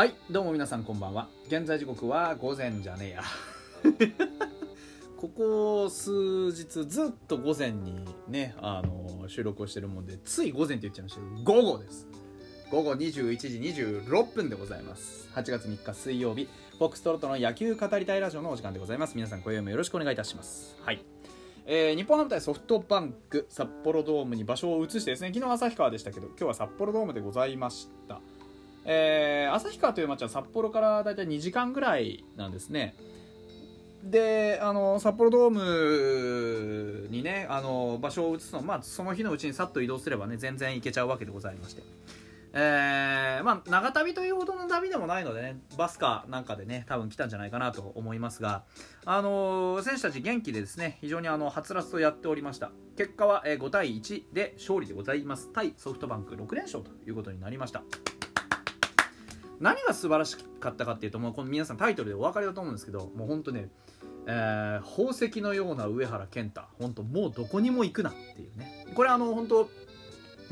はいどうも皆さんこんばんは。現在時刻は午前じゃねえや。ここ数日ずっと午前にねあの収録をしてるもんでつい午前って言っちゃいましたけど午後です。午後21時26分でございます。8月3日水曜日フォックストロットの野球語りたいラジオのお時間でございます。皆さん今夜もよろしくお願いいたします。はい。えー、日本ハム対ソフトバンク札幌ドームに場所を移してですね昨日旭川でしたけど今日は札幌ドームでございました。えー、旭川という街は札幌からだいたい2時間ぐらいなんですね。であの札幌ドームにねあの場所を移すの、まあ、その日のうちにさっと移動すればね全然行けちゃうわけでございまして。えー、まあ長旅というほどの旅でもないのでねバスかなんかでね多分来たんじゃないかなと思いますがあの選手たち元気でですね非常にあのはつらつとやっておりました。結果は、え5対1で勝利でございます。対ソフトバンク6連勝ということになりました。何が素晴らしかったかっていうともうこの皆さんタイトルでお分かりだと思うんですけどもう本当ね、えー、宝石のような上原健太。本当もうどこにも行くなっていうね。これあの本当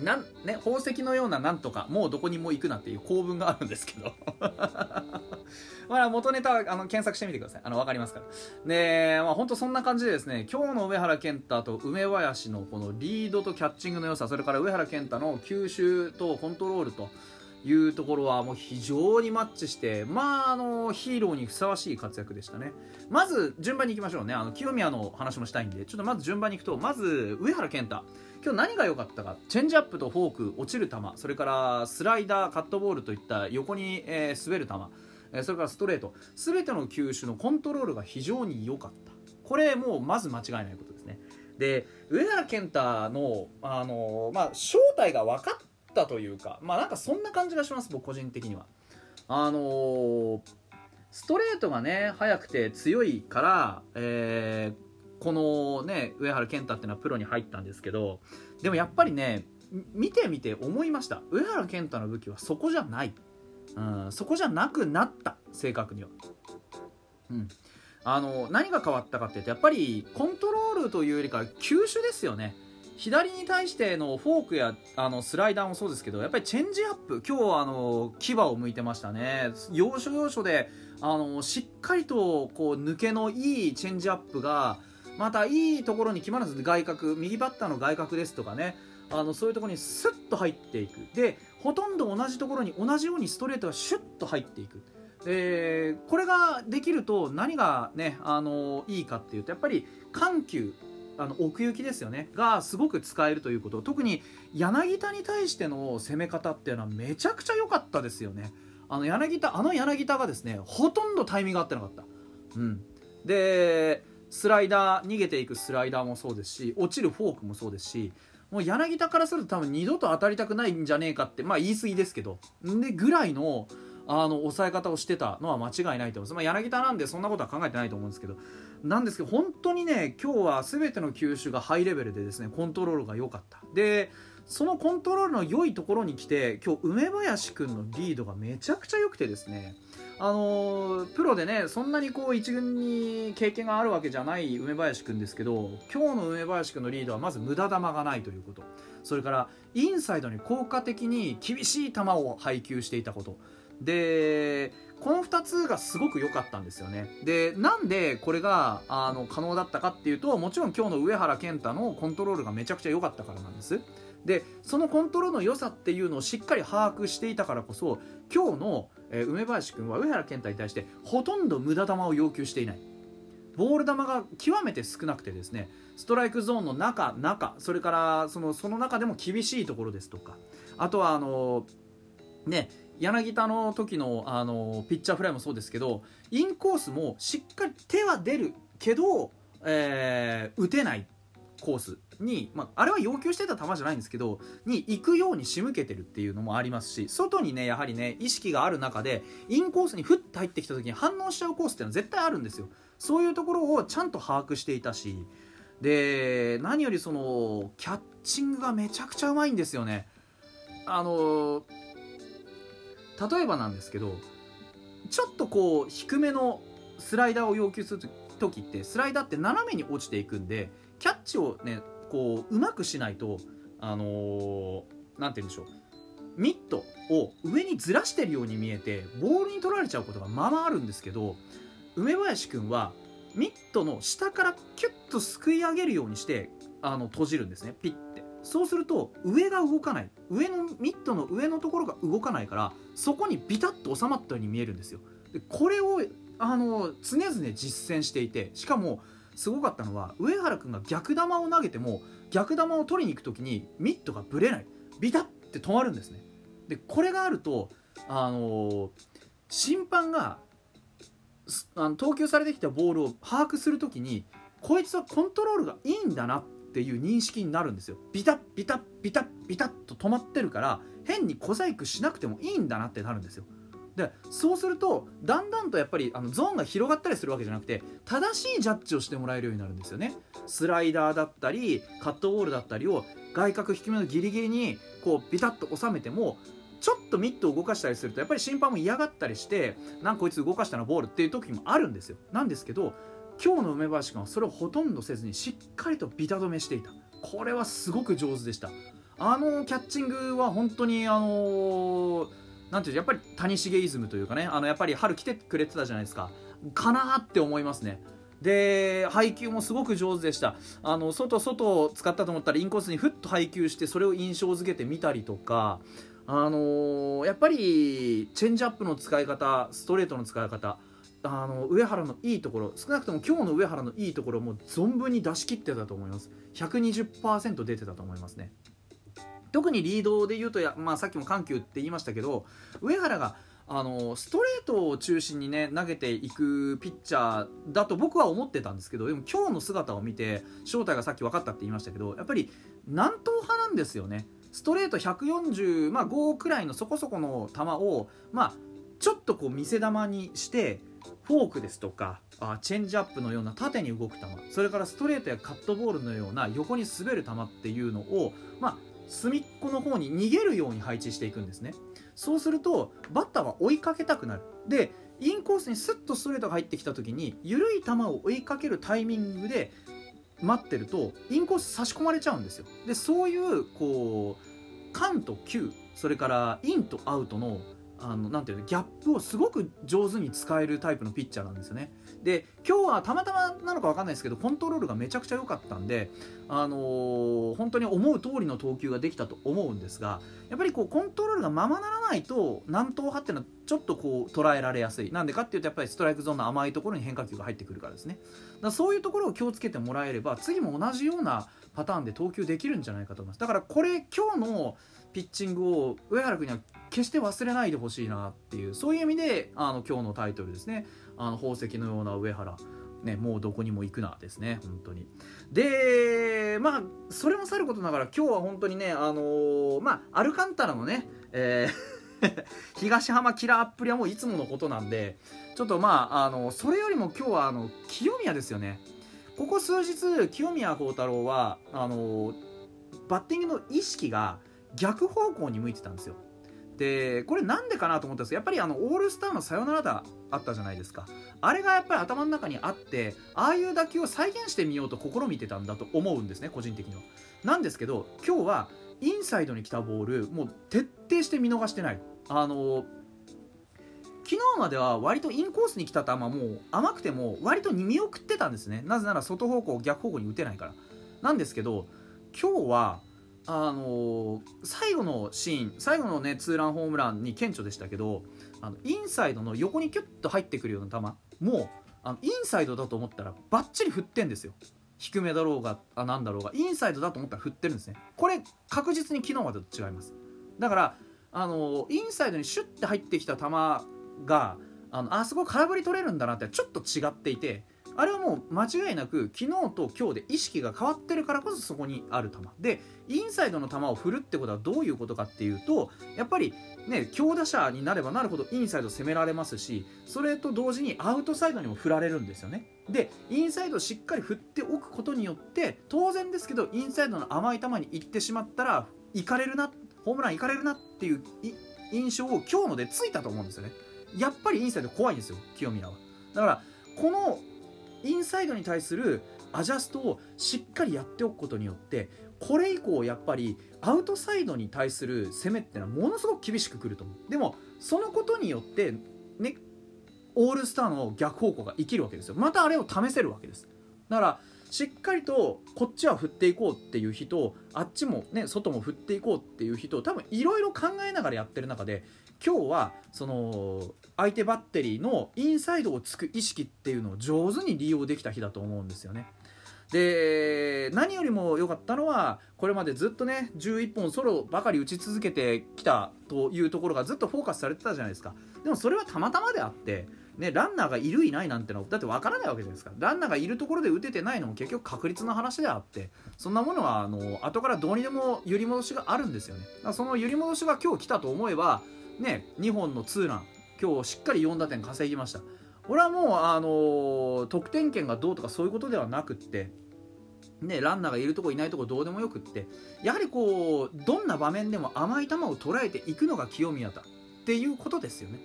なんね、宝石のようななんとかもうどこにも行くなっていう構文があるんですけど。まあ元ネタはあの検索してみてください。あの分かりますから。で、まあ、本当そんな感じでですね今日の上原健太と梅林のこのリードとキャッチングの良さそれから上原健太の吸収とコントロールというところはもう非常にマッチしてまああのヒーローにふさわしい活躍でしたね。まず順番に行きましょうね。あの清宮の話もしたいんでちょっとまず順番に行くとまず上原健太。今日何が良かったか。チェンジアップとフォーク落ちる球。それからスライダーカットボールといった横に、えー、滑る球。えそれからストレート。全ての球種のコントロールが非常に良かった。これもうまず間違いないことですね。で上原健太の、あのまあ、正体が分かったというかまあなんかそんな感じがします僕個人的には。あのー、ストレートがね速くて強いから、えー、このね上原健太っていうのはプロに入ったんですけどでもやっぱりね見てみて思いました。上原健太の武器はそこじゃない、うん、そこじゃなくなった正確には、うん、あの何が変わったかっていうとやっぱりコントロールというよりか球種ですよね。左に対してのフォークやあのスライダーもそうですけどやっぱりチェンジアップ今日はあの牙を向いてましたね。要所要所であのしっかりとこう抜けのいいチェンジアップがまたいいところに決まらず外角右バッターの外角ですとかね。あのそういうところにスッと入っていく。でほとんど同じところに同じようにストレートがシュッと入っていく。でこれができると何がねあのいいかっていうとやっぱり緩急。あの奥行きですよね。がすごく使えるということ。特に柳田に対しての攻め方っていうのはめちゃくちゃ良かったですよね。あの柳田あの柳田がですねほとんどタイミング合ってなかった、うん、でスライダー逃げていくスライダーもそうですし落ちるフォークもそうですしもう柳田からすると多分二度と当たりたくないんじゃねえかってまあ言い過ぎですけど。でぐらいのあの抑え方をしてたのは間違いないと思います、まあ、柳田なんでそんなことは考えてないと思うんですけど。なんですけど本当にね今日は全ての球種がハイレベルでですねコントロールが良かった。でそのコントロールの良いところに来て今日梅林君のリードがめちゃくちゃ良くてですね。あの、プロでねそんなにこう一軍に経験があるわけじゃない梅林君ですけど今日の梅林君のリードはまず無駄球がないということ。それからインサイドに効果的に厳しい球を配球していたこと。でこの2つがすごく良かったんですよね。でなんでこれがあの可能だったかっていうともちろん今日の上原健太のコントロールがめちゃくちゃ良かったからなんです。でそのコントロールの良さっていうのをしっかり把握していたからこそ今日の、えー、梅林君は上原健太に対してほとんど無駄球を要求していない。ボール球が極めて少なくてですねストライクゾーンの中中それからそのその中でも厳しいところですとかあとはあのね柳田の時のあのピッチャーフライもそうですけどインコースもしっかり手は出るけど、えー、打てないコースに、まあ、あれは要求してた球じゃないんですけどに行くように仕向けてるっていうのもありますし外にねやはりね意識がある中でインコースにふっと入ってきた時に反応しちゃうコースっていうのは絶対あるんですよ。そういうところをちゃんと把握していたしで何よりそのキャッチングがめちゃくちゃうまいんですよね。あの例えばなんですけどちょっとこう低めのスライダーを要求する時ってスライダーって斜めに落ちていくんでキャッチをねこううまくしないとあのー、て言うんでしょうミットを上にずらしてるように見えてボールに取られちゃうことがままあるんですけど梅林くんはミットの下からキュッとすくい上げるようにしてあの閉じるんですね。ピッそうすると上が動かない。上のミットの上のところが動かないからそこにビタッと収まったように見えるんですよ。でこれをあの常々実践していてしかもすごかったのは上原君が逆球を投げても逆球を取りに行く時にミットがぶれない。ビタッて止まるんですね。でこれがあるとあの審判があの投球されてきたボールを把握する時にこいつはコントロールがいいんだなっっていう認識になるんですよ。ビタッビタッビタッビタッと止まってるから変に小細工しなくてもいいんだなってなるんですよ。でそうするとだんだんとやっぱりあのゾーンが広がったりするわけじゃなくて正しいジャッジをしてもらえるようになるんですよね。スライダーだったりカットボールだったりを外角低めのギリギリにこうビタッと収めてもちょっとミットを動かしたりするとやっぱり審判も嫌がったりしてなんかこいつ動かしたのボールっていう時もあるんですよ。なんですけど今日の梅林君はそれをほとんどせずにしっかりとビタ止めしていた。これはすごく上手でした。あのキャッチングは本当にあのーなんていうやっぱり谷繁イズムというかねあのやっぱり春来てくれてたじゃないですか。かなって思いますね。で配球もすごく上手でした。あの外外を使ったと思ったらインコースにふっと配球してそれを印象付けてみたりとかあのー、やっぱりチェンジアップの使い方ストレートの使い方あの上原のいいところ少なくとも今日の上原のいいところも存分に出し切ってたと思います。120%出てたと思いますね。特にリードで言うと、まあ、さっきも緩急って言いましたけど上原があのストレートを中心にね投げていくピッチャーだと僕は思ってたんですけどでも今日の姿を見て正体がさっき分かったって言いましたけどやっぱり南東派なんですよね。ストレート145、まあ、くらいのそこそこの球を、まあ、ちょっとこう見せ球にしてフォークですとかあチェンジアップのような縦に動く球それからストレートやカットボールのような横に滑る球っていうのを、まあ、隅っこの方に逃げるように配置していくんですね。そうするとバッターは追いかけたくなる。でインコースにスッとストレートが入ってきた時に緩い球を追いかけるタイミングで待ってるとインコース差し込まれちゃうんですよ。でそういうこう間と球それからインとアウトのあのなていうのギャップをすごく上手に使えるタイプのピッチャーなんですよね。で今日はたまたまなのか分かんないですけどコントロールがめちゃくちゃ良かったんで、あのー、本当に思う通りの投球ができたと思うんですがやっぱりこうコントロールがままならないと南東派っていうのはちょっとこう捉えられやすい。なんでかっていうとやっぱりストライクゾーンの甘いところに変化球が入ってくるからですね。だそういうところを気をつけてもらえれば次も同じようなパターンで投球できるんじゃないかと思います。だからこれ今日のピッチングを上原君には決して忘れないでほしいなっていうそういう意味であの今日のタイトルですねあの宝石のような上原ね、もうどこにも行くなですね、本当に。で、まあ、それもさることながら、今日は本当にね、あのー、まあ、アルカンタラのね、えー 東浜キラーアップリはもういつものことなんで、ちょっとまあ、あの、それよりも今日は、あの、清宮ですよね。ここ数日、清宮幸太郎は、あの、バッティングの意識が逆方向に向いてたんですよ。でこれなんでかなと思ったんですけどやっぱりあのオールスターのサヨナラ打あったじゃないですか。あれがやっぱり頭の中にあってああいう打球を再現してみようと試みてたんだと思うんですね個人的には。なんですけど今日はインサイドに来たボールもう徹底して見逃してない。あの昨日までは割とインコースに来た球も甘くても割と見送ってたんですね。なぜなら外方向逆方向に打てないから。なんですけど今日はあの、最後のシーン最後のねツーランホームランに顕著でしたけどあのインサイドの横にキュッと入ってくるような球もあのインサイドだと思ったらバッチリ振ってんですよ。低めだろうがあなんだろうがインサイドだと思ったら振ってるんですね。これ確実に昨日までと違います。だからあのインサイドにシュッて入ってきた球があのあそこ空振り取れるんだなってちょっと違っていてあれはもう間違いなく昨日と今日で意識が変わってるからこそそこにある球でインサイドの球を振るってことはどういうことかっていうとやっぱりね強打者になればなるほどインサイド攻められますしそれと同時にアウトサイドにも振られるんですよね。でインサイドをしっかり振っておくことによって当然ですけどインサイドの甘い球に行ってしまったら行かれるなホームラン行かれるなっていう印象を今日のでついたと思うんですよね。やっぱりインサイド怖いんですよ清宮は。だからこのインサイドに対するアジャストをしっかりやっておくことによってこれ以降やっぱりアウトサイドに対する攻めってのはものすごく厳しくくると思う。でもそのことによってねオールスターの逆方向が生きるわけですよ。またあれを試せるわけです。だからしっかりとこっちは振っていこうっていう人あっちもね外も振っていこうっていう人多分いろいろ考えながらやってる中で今日はその相手バッテリーのインサイドをつく意識っていうのを上手に利用できた日だと思うんですよね。で何よりも良かったのはこれまでずっとね11本ソロばかり打ち続けてきたというところがずっとフォーカスされてたじゃないですかでもそれはたまたまであってね、ランナーがいるいないなんてのだって分からないわけじゃないですか。ランナーがいるところで打ててないのも結局確率の話であってそんなものはあの後からどうにでも揺り戻しがあるんですよね。だからその揺り戻しが今日来たと思えばね2本のツーラン今日しっかり4打点稼ぎました。俺はもうあの得点圏がどうとかそういうことではなくってね、ランナーがいるとこいないとこどうでもよくってやはりこうどんな場面でも甘い球を捉えていくのが清宮だっていうことですよね。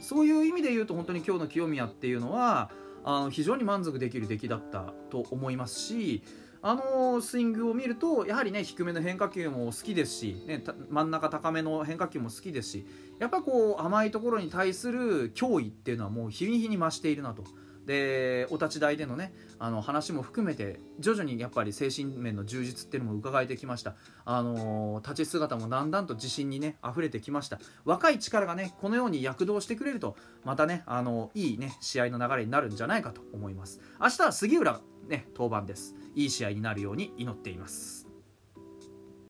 そういう意味で言うと本当に今日の清宮っていうのはあの非常に満足できる出来だったと思いますしあのスイングを見るとやはりね低めの変化球も好きですし、ね、真ん中高めの変化球も好きですしやっぱこう甘いところに対する脅威っていうのはもう日に日に増しているなと。でお立ち台でのねあの話も含めて徐々にやっぱり精神面の充実っていうのも伺えてきました。あの立ち姿もだんだんと自信にね溢れてきました。若い力がねこのように躍動してくれるとまたねあのいいね試合の流れになるんじゃないかと思います。明日は杉浦ね登板です。いい試合になるように祈っています。